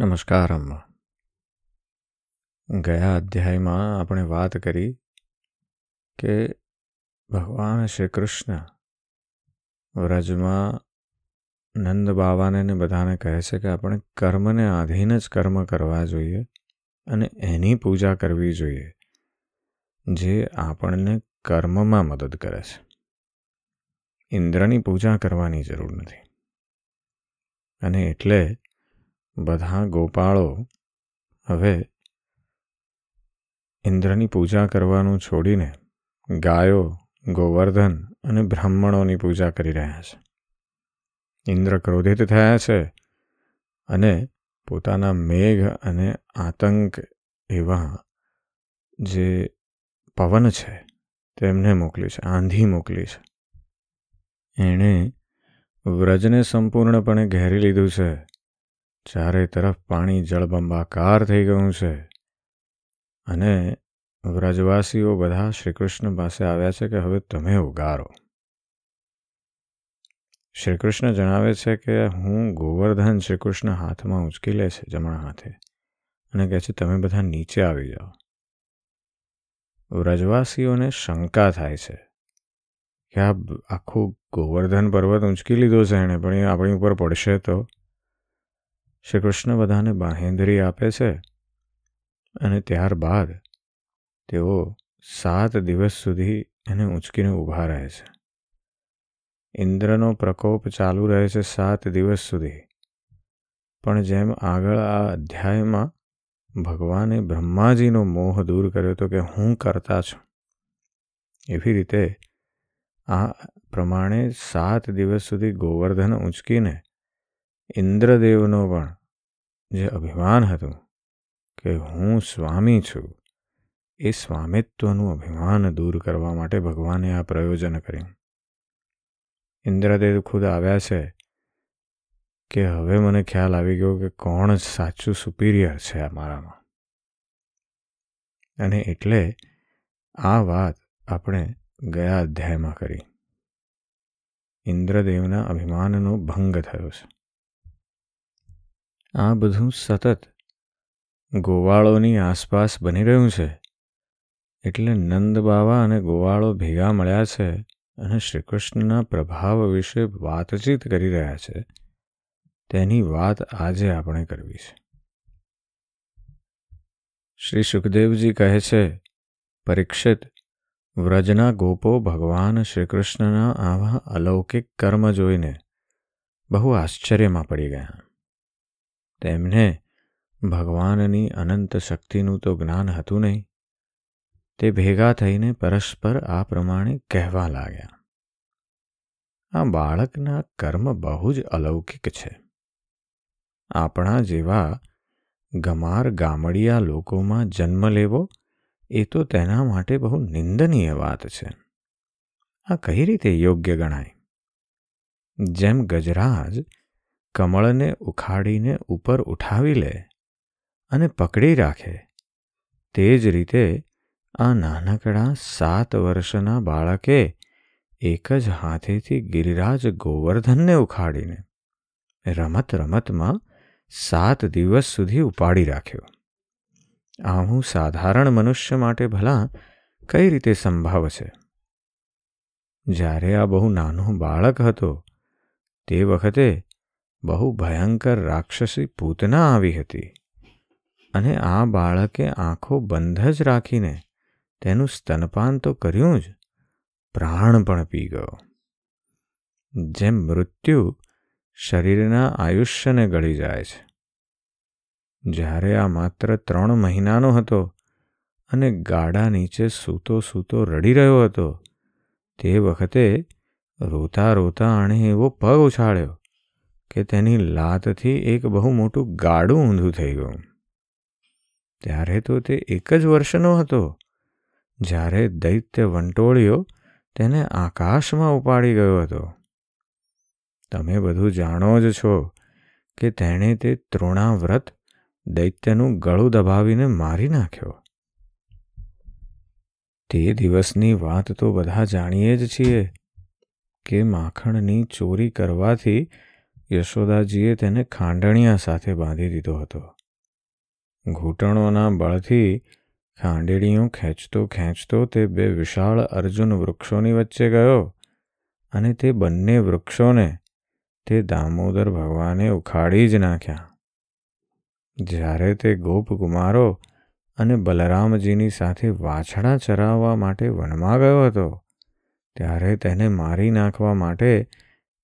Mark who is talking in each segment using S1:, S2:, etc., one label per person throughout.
S1: નમસ્કાર અમ્મા ગયા અધ્યાયમાં આપણે વાત કરી કે ભગવાન શ્રી કૃષ્ણ વ્રજમાં નંદ બાવાને ને બધાને કહે છે કે આપણે કર્મને આધીન જ કર્મ કરવા જોઈએ અને એની પૂજા કરવી જોઈએ, જે આપણને કર્મમાં મદદ કરે છે. ઇન્દ્રની પૂજા કરવાની જરૂર નથી. અને એટલે બધા ગોપાળો હવે ઇન્દ્રની પૂજા કરવાનું છોડીને ગાયો, ગોવર્ધન અને બ્રાહ્મણોની પૂજા કરી રહ્યા છે. ઇન્દ્ર ક્રોધિત થયા છે અને પોતાના મેઘ અને આતંક એવા જે પવન છે તેમને મોકલી છે, આંધી મોકલી છે. એણે વ્રજને સંપૂર્ણપણે ઘેરી લીધું છે. ચારે તરફ પાણી જળબંબાકાર થઈ ગયું છે. અને વ્રજવાસીઓ બધા શ્રીકૃષ્ણ પાસે આવ્યા છે કે હવે તમે ઉગારો. શ્રીકૃષ્ણ જણાવે છે કે હું ગોવર્ધન શ્રીકૃષ્ણ હાથમાં ઉંચકી લે છે જમણા હાથે અને કહે છે, તમે બધા નીચે આવી જાઓ. વ્રજવાસીઓને શંકા થાય છે કે આ આખું ગોવર્ધન પર્વત ઉંચકી લીધો છે એણે, પણ એ આપણી ઉપર પડશે તો? શ્રી કૃષ્ણ બધાને બાહેંધરી આપે છે અને ત્યારબાદ તેઓ સાત દિવસ સુધી એને ઊંચકીને ઊભા રહે છે. ઇન્દ્રનો પ્રકોપ ચાલુ રહે છે સાત દિવસ સુધી. પણ જેમ આગળ આ અધ્યાયમાં ભગવાને બ્રહ્માજીનો મોહ દૂર કર્યો હતો કે હું કરતા છું, એવી રીતે આ પ્રમાણે સાત દિવસ સુધી ગોવર્ધન ઊંચકીને ઇન્દ્રદેવનો પણ જે અભિમાન હતું કે હું સ્વામી છું, એ સ્વામિત્વનું અભિમાન દૂર કરવા માટે ભગવાને આ પ્રયોજન કર્યું. ઇન્દ્રદેવ ખુદ આવ્યા છે કે હવે મને ખ્યાલ આવી ગયો કે કોણ સાચું સુપિરિયર છે આ મારામાં અને એટલે આ વાત આપણે ગયા અધ્યાયમાં કરી. ઇન્દ્રદેવના અભિમાનનો ભંગ થયો છે. આ બધું સતત ગોવાળોની આસપાસ બની રહ્યું છે. એટલે નંદ બાવા અને ગોવાળો ભેગા મળ્યા છે અને શ્રીકૃષ્ણના પ્રભાવ વિશે વાતચીત કરી રહ્યા છે. તેની વાત આજે આપણે કરવી છે. શ્રી સુખદેવજી કહે છે, પરીક્ષિત વ્રજના ગોપો ભગવાન શ્રીકૃષ્ણના આવા અલૌકિક કર્મ જોઈને બહુ આશ્ચર્યમાં પડી ગયા. તેમને ભગવાનની અનંત શક્તિનું તો જ્ઞાન હતું નહીં. તે ભેગા થઈને પરસ્પર આ પ્રમાણે કહેવા લાગ્યા. આ બાળકના કર્મ બહુ જ અલૌકિક છે. આપણા જેવા ગમાર ગામડિયા લોકોમાં જન્મ લેવો એ તો તેના માટે બહુ નિંદનીય વાત છે. આ કઈ રીતે યોગ્ય ગણાય? જેમ ગજરાજ કમળને ઉખાડીને ઉપર ઉઠાવી લે અને પકડી રાખે. તે જ રીતે આ નાનકડા સાત વર્ષના બાળકે એક જ હાથેથી ગિરિરાજ ગોવર્ધનને ઉખાડીને રમત રમતમાં સાત દિવસ સુધી ઉપાડી રાખ્યો. આવું સાધારણ મનુષ્ય માટે ભલા કઈ રીતે સંભવ છે? જ્યારે આ બહુ નાનો બાળક હતો, તે વખતે બહુ ભયંકર રાક્ષસી પૂતના આવી હતી. અને આ બાળકે આંખો બંધ જ રાખીને તેનું સ્તનપાન તો કર્યું જ. પ્રાણ પણ પી ગયો. જેમ મૃત્યુ શરીરના આયુષ્યને ગળી જાય છે. જ્યારે આ માત્ર ત્રણ મહિનાનો હતો અને ગાડા નીચે સૂતો સૂતો રડી રહ્યો હતો, તે વખતે રોતા રોતા આણે એવો પગ ઉછાળ્યો. કે તેની લાતથી એક બહુ મોટું ગાડું ઊંધું થઈ ગયું. ત્યારે તો તે એક જ વર્ષનો હતો. જ્યારે દૈત્ય વંટોળિયો તેને આકાશમાં ઉપાડી ગયો હતો. તમે બધું જાણો જ છો કે તેણે તે તૃણાવ્રત દૈત્યનું ગળું દબાવીને મારી નાખ્યો. તે દિવસની વાત તો બધા જાણીએ જ છીએ કે માખણની ચોરી કરવાથી યશોદાજીએ તેને ખાંડણિયા સાથે બાંધી દીધો હતો. ઘૂંટણોના બળથી ખાંડેડીયું ખેંચતો ખેંચતો તે બે વિશાળ અર્જુન વૃક્ષોની વચ્ચે ગયો અને તે બંને વૃક્ષોને તે દામોદર ભગવાને ઉખાડી જ નાખ્યા. જ્યારે તે ગોપકુમારો અને બલરામજીની સાથે વાછડા ચરાવવા માટે વનમાં ગયો હતો, ત્યારે તેને મારી નાખવા માટે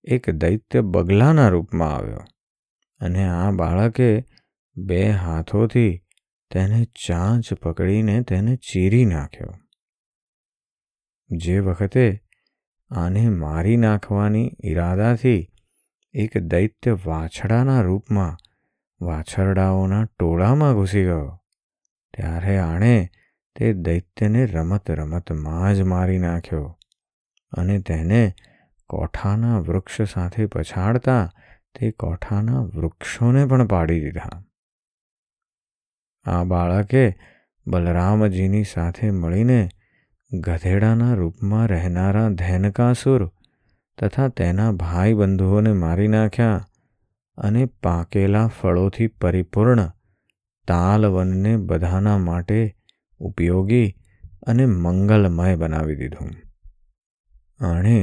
S1: એક દૈત્ય બગલાના રૂપમાં આવ્યો અને આ બાળકે બે હાથોથી તેને ચાંચ પકડીને તેને ચીરી નાખ્યો. જે વખતે આને મારી નાખવાની ઈરાદાથી એક દૈત્ય વાછડાના રૂપમાં વાછરડાઓના ટોળામાં ઘૂસી ગયો. ત્યારે આણે તે દૈત્યને રમત રમતમાં જ મારી નાખ્યો અને તેને કોઠાના વૃક્ષ સાથે પછાડતા તે કોઠાના વૃક્ષોને પણ પાડી દીધા. આ બાળકે બલરામજીની સાથે મળીને ગધેડાના રૂપમાં રહેનારા ધૈનકાસુર તથા તેના ભાઈ બંધુઓને મારી નાખ્યા અને પાકેલા ફળોથી પરિપૂર્ણ તાલવનને બધાના માટે ઉપયોગી અને મંગલમય બનાવી દીધું. આણે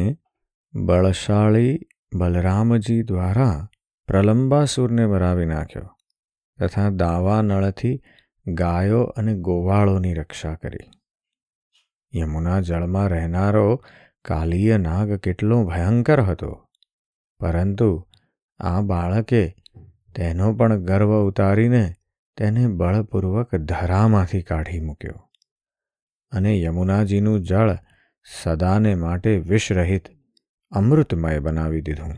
S1: બળશાળી બલરામજી દ્વારા પ્રલંબાસુરને મરાવી નાખ્યો તથા દાવા નળથી ગાયો અને ગોવાળોની રક્ષા કરી. યમુના જળમાં રહેનારો કાલીય નાગ કેટલો ભયંકર હતો. પરંતુ આ બાળકે તેનો પણ ગર્વ ઉતારીને તેને બળપૂર્વક ધરામાંથી કાઢી મૂક્યો અને યમુનાજીનું જળ સદાને માટે વિષરહિત અમૃતમય બનાવી દીધું.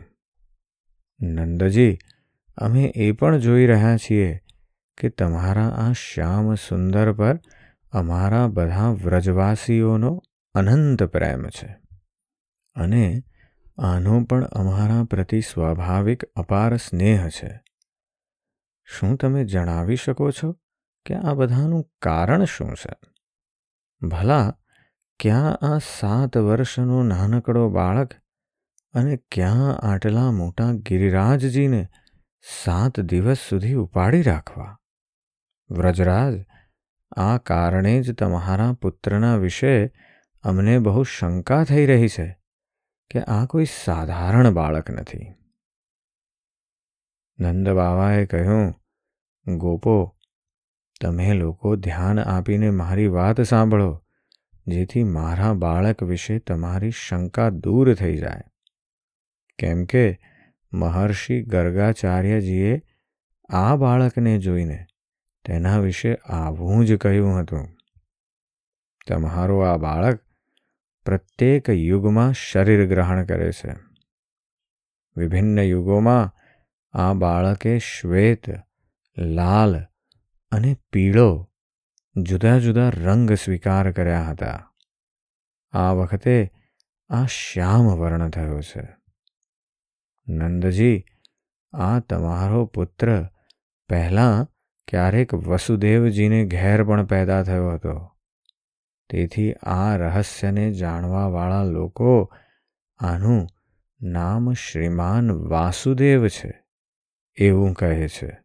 S1: નંદજી, અમે એ પણ જોઈ રહ્યા છીએ કે તમારા આ શ્યામ સુંદર પર અમારા બધા વ્રજવાસીઓનો અનંત પ્રેમ છે અને આનો પણ અમારા પ્રતિ સ્વાભાવિક અપાર સ્નેહ છે. શું તમે જણાવી શકો છો કે આ બધાનું કારણ શું છે? ભલા, ક્યાં આ સાત વર્ષનો નાનકડો બાળક અને ક્યાં આટલા મોટા ગિરિરાજજીને સાત દિવસ સુધી ઉપાડી રાખવા? વ્રજરાજ, આ કારણે જ તમારા પુત્રના વિશે અમને બહુ શંકા થઈ રહી છે કે આ કોઈ સાધારણ બાળક નથી. નંદબાવાએ કહ્યું, ગોપો, તમે લોકો ધ્યાન આપીને મારી વાત સાંભળો, જેથી મારા બાળક વિશે તમારી શંકા દૂર થઈ જાય. કેમ કે મહર્ષિ ગર્ગાચાર્યજીએ આ બાળકને જોઈને તેના વિશે આવું જ કહ્યું હતું. તમારો આ બાળક પ્રત્યેક યુગમાં શરીર ગ્રહણ કરે છે. વિભિન્ન યુગોમાં આ બાળકે શ્વેત, લાલ અને પીળો જુદા જુદા રંગ સ્વીકાર કર્યા હતા. આ વખતે આ શ્યામ વર્ણ થયો છે. નંદજી, આ તમારો પુત્ર પહેલાં ક્યારેક વસુદેવજીને ઘેર પણ પેદા થયો હતો. તેથી આ રહસ્યને જાણવાવાળા લોકો આનું નામ શ્રીમાન વાસુદેવ છે, એવું કહે છે.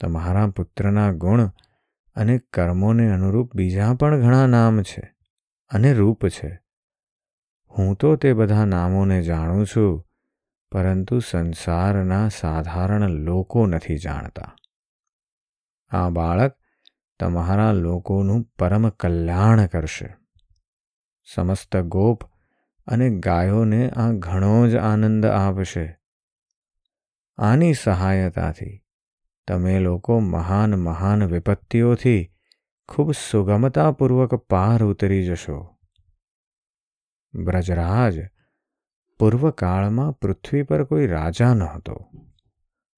S1: તમારા પુત્રના ગુણ અને કર્મોને અનુરૂપ બીજા પણ ઘણા નામ છે અને રૂપ છે. હું તો તે બધા નામોને જાણું છું પરંતુ સંસારના સાધારણ લોકો નથી જાણતા. આ બાળક તમારા લોકોનું પરમ કલ્યાણ કરશે. સમસ્ત ગોપ અને ગાયોને આ ઘણો જ આનંદ આપશે. આની સહાયતાથી તમે લોકો મહાન મહાન વિપત્તિઓથી ખૂબ સુગમતાપૂર્વક પાર ઉતરી જશો. બ્રજરાજ પૂર્વકાળમાં પૃથ્વી પર કોઈ રાજા નહોતો.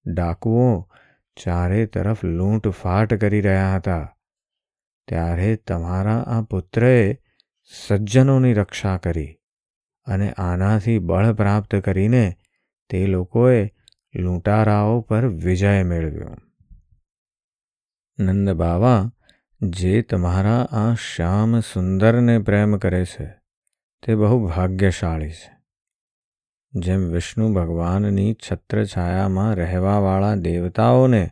S1: ડાકુઓ ચારે તરફ લૂંટફાટ કરી રહ્યા હતા. ત્યારે તમારા આ પુત્રએ સજ્જનોની રક્ષા કરી અને આનાથી બળ પ્રાપ્ત કરીને તે લોકોએ લૂંટારાઓ પર વિજય મેળવ્યો. નંદ બાવા, જે તમારા આ શ્યામ સુંદરને પ્રેમ કરે છે, તે બહુ ભાગ્યશાળી છે. જેમ વિષ્ણુ ભગવાનની છત્રછાયામાં રહેવાવાળા દેવતાઓને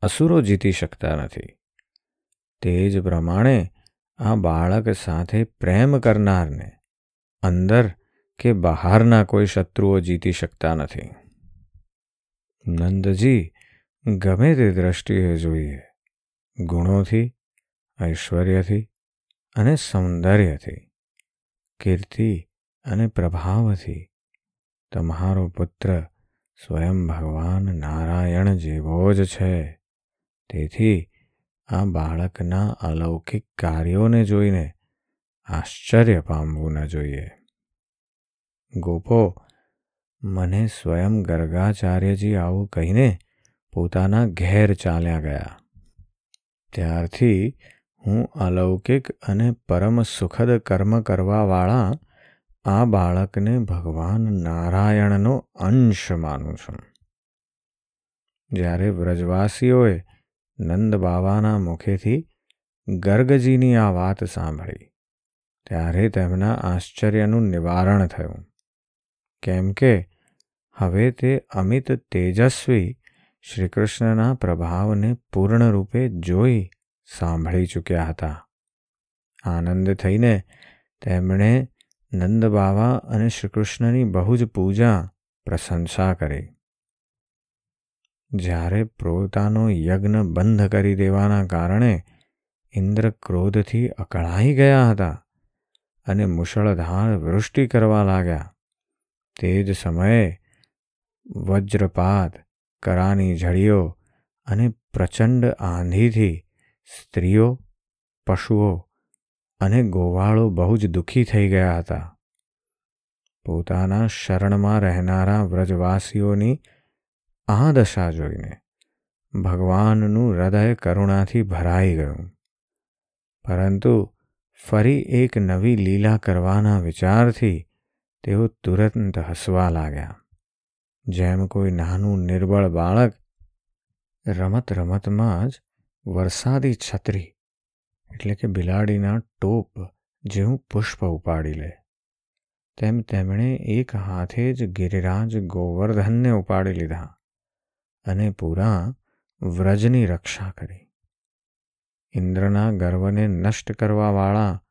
S1: અસુરો જીતી શકતા નથી. તે જ પ્રમાણે આ બાળક સાથે પ્રેમ કરનારને અંદર કે બહારના કોઈ શત્રુઓ જીતી શકતા નથી. નંદજી, ગમે તે દ્રષ્ટિએ જોઈએ. ગુણોથી, ઐશ્વર્યથી અને સૌંદર્યથી, કીર્તિ અને પ્રભાવથી તમારો પુત્ર સ્વયં ભગવાન નારાયણ જેવો જ છે. તેથી આ બાળકના અલૌકિક કાર્યોને જોઈને આશ્ચર્ય પામવું ન જોઈએ. ગોપો, મને સ્વયં ગર્ગાચાર્યજી આવું કહીને પોતાના ઘેર ચાલ્યા ગયા. ત્યારથી હું અલૌકિક અને પરમ સુખદ કર્મ કરવાવાળા આ બાળકને ભગવાન નારાયણનો અંશ માનું છું. જ્યારે વ્રજવાસીઓએ નંદ બાવાના મુખેથી ગર્ગજીની આ વાત સાંભળી, ત્યારે તેમના આશ્ચર્યનું નિવારણ થયું. કેમ કે હવે તે અમિત તેજસ્વી શ્રીકૃષ્ણના પ્રભાવને પૂર્ણરૂપે જોઈ સાંભળી ચૂક્યા હતા. આનંદ થઈને તેમણે નંદ બાવા અને શ્રીકૃષ્ણની બહુ જ પૂજા પ્રશંસા કરી. જ્યારે પોતાનો યજ્ઞ બંધ કરી દેવાના કારણે ઇન્દ્ર ક્રોધથી અકળાઈ ગયા હતા અને મુશળધાર વૃષ્ટિ કરવા લાગ્યા. તે જ સમયે વજ્રપાત, કરાની ઝડીઓ અને પ્રચંડ આંધીથી સ્ત્રીઓ, પશુઓ અને ગોવાળો બહુ જ દુઃખી થઈ ગયા હતા. પોતાના શરણમાં રહેનારા વ્રજવાસીઓની આ દશા જોઈને ભગવાનનું હૃદય કરુણાથી ભરાઈ ગયું. પરંતુ ફરી એક નવી લીલા કરવાના વિચારથી તેઓ તુરંત હસવા લાગ્યા. જેમ કોઈ નાનું નિર્બળ બાળક રમત રમતમાં જ વરસાદી છત્રી એટલે કે બિલાડીના ટોપ જેવું પુષ્પ ઉપાડી લે. તેમ તેમણે એક હાથે જ ગિરિરાજ ગોવર્ધનને ઉપાડી લીધા અને પૂરા વ્રજની રક્ષા કરી. ઇન્દ્રના ગર્વને નષ્ટ કરવાવાળા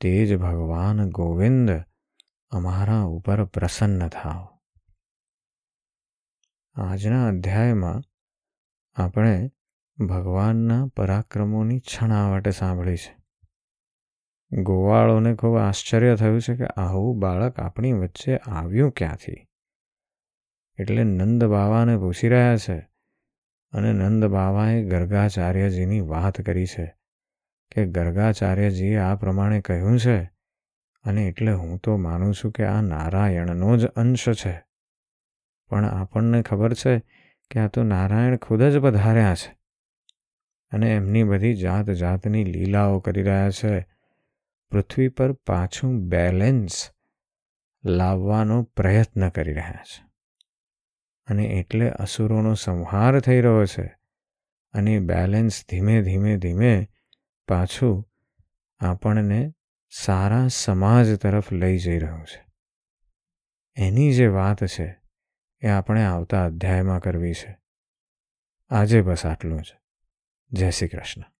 S1: તે જ ભગવાન ગોવિંદ અમારા ઉપર પ્રસન્ન થાવ. આજના અધ્યાયમાં આપણે ભગવાનના પરાક્રમોની છણાવટે સાંભળી છે. ગોવાળોને ખૂબ આશ્ચર્ય થયું છે કે આવું બાળક આપણી વચ્ચે આવ્યું ક્યાંથી? એટલે નંદ બાવાને પૂછી રહ્યા છે અને નંદ બાવાએ ગર્ગાચાર્યજીની વાત કરી છે કે ગર્ગાચાર્યજીએ આ પ્રમાણે કહ્યું છે અને એટલે હું તો માનું છું કે આ નારાયણનો જ અંશ છે. પણ આપણને ખબર છે કે આ તો નારાયણ ખુદ જ પધાર્યા છે. અને એમની બધી જાત જાતની લીલાઓ કરી રહ્યા છે. પૃથ્વી પર પાછું બેલેન્સ લાવવાનો પ્રયત્ન કરી રહ્યા છે. અને એટલે અસુરોનો સંહાર થઈ રહ્યો છે અને બેલેન્સ ધીમે ધીમે ધીમે પાછું આપણને સારા સમાજ તરફ લઈ જઈ રહ્યું છે. એની જે વાત છે એ આપણે આવતા અધ્યાયમાં કરવી છે. આજે બસ આટલું જ. જય શ્રી કૃષ્ણ.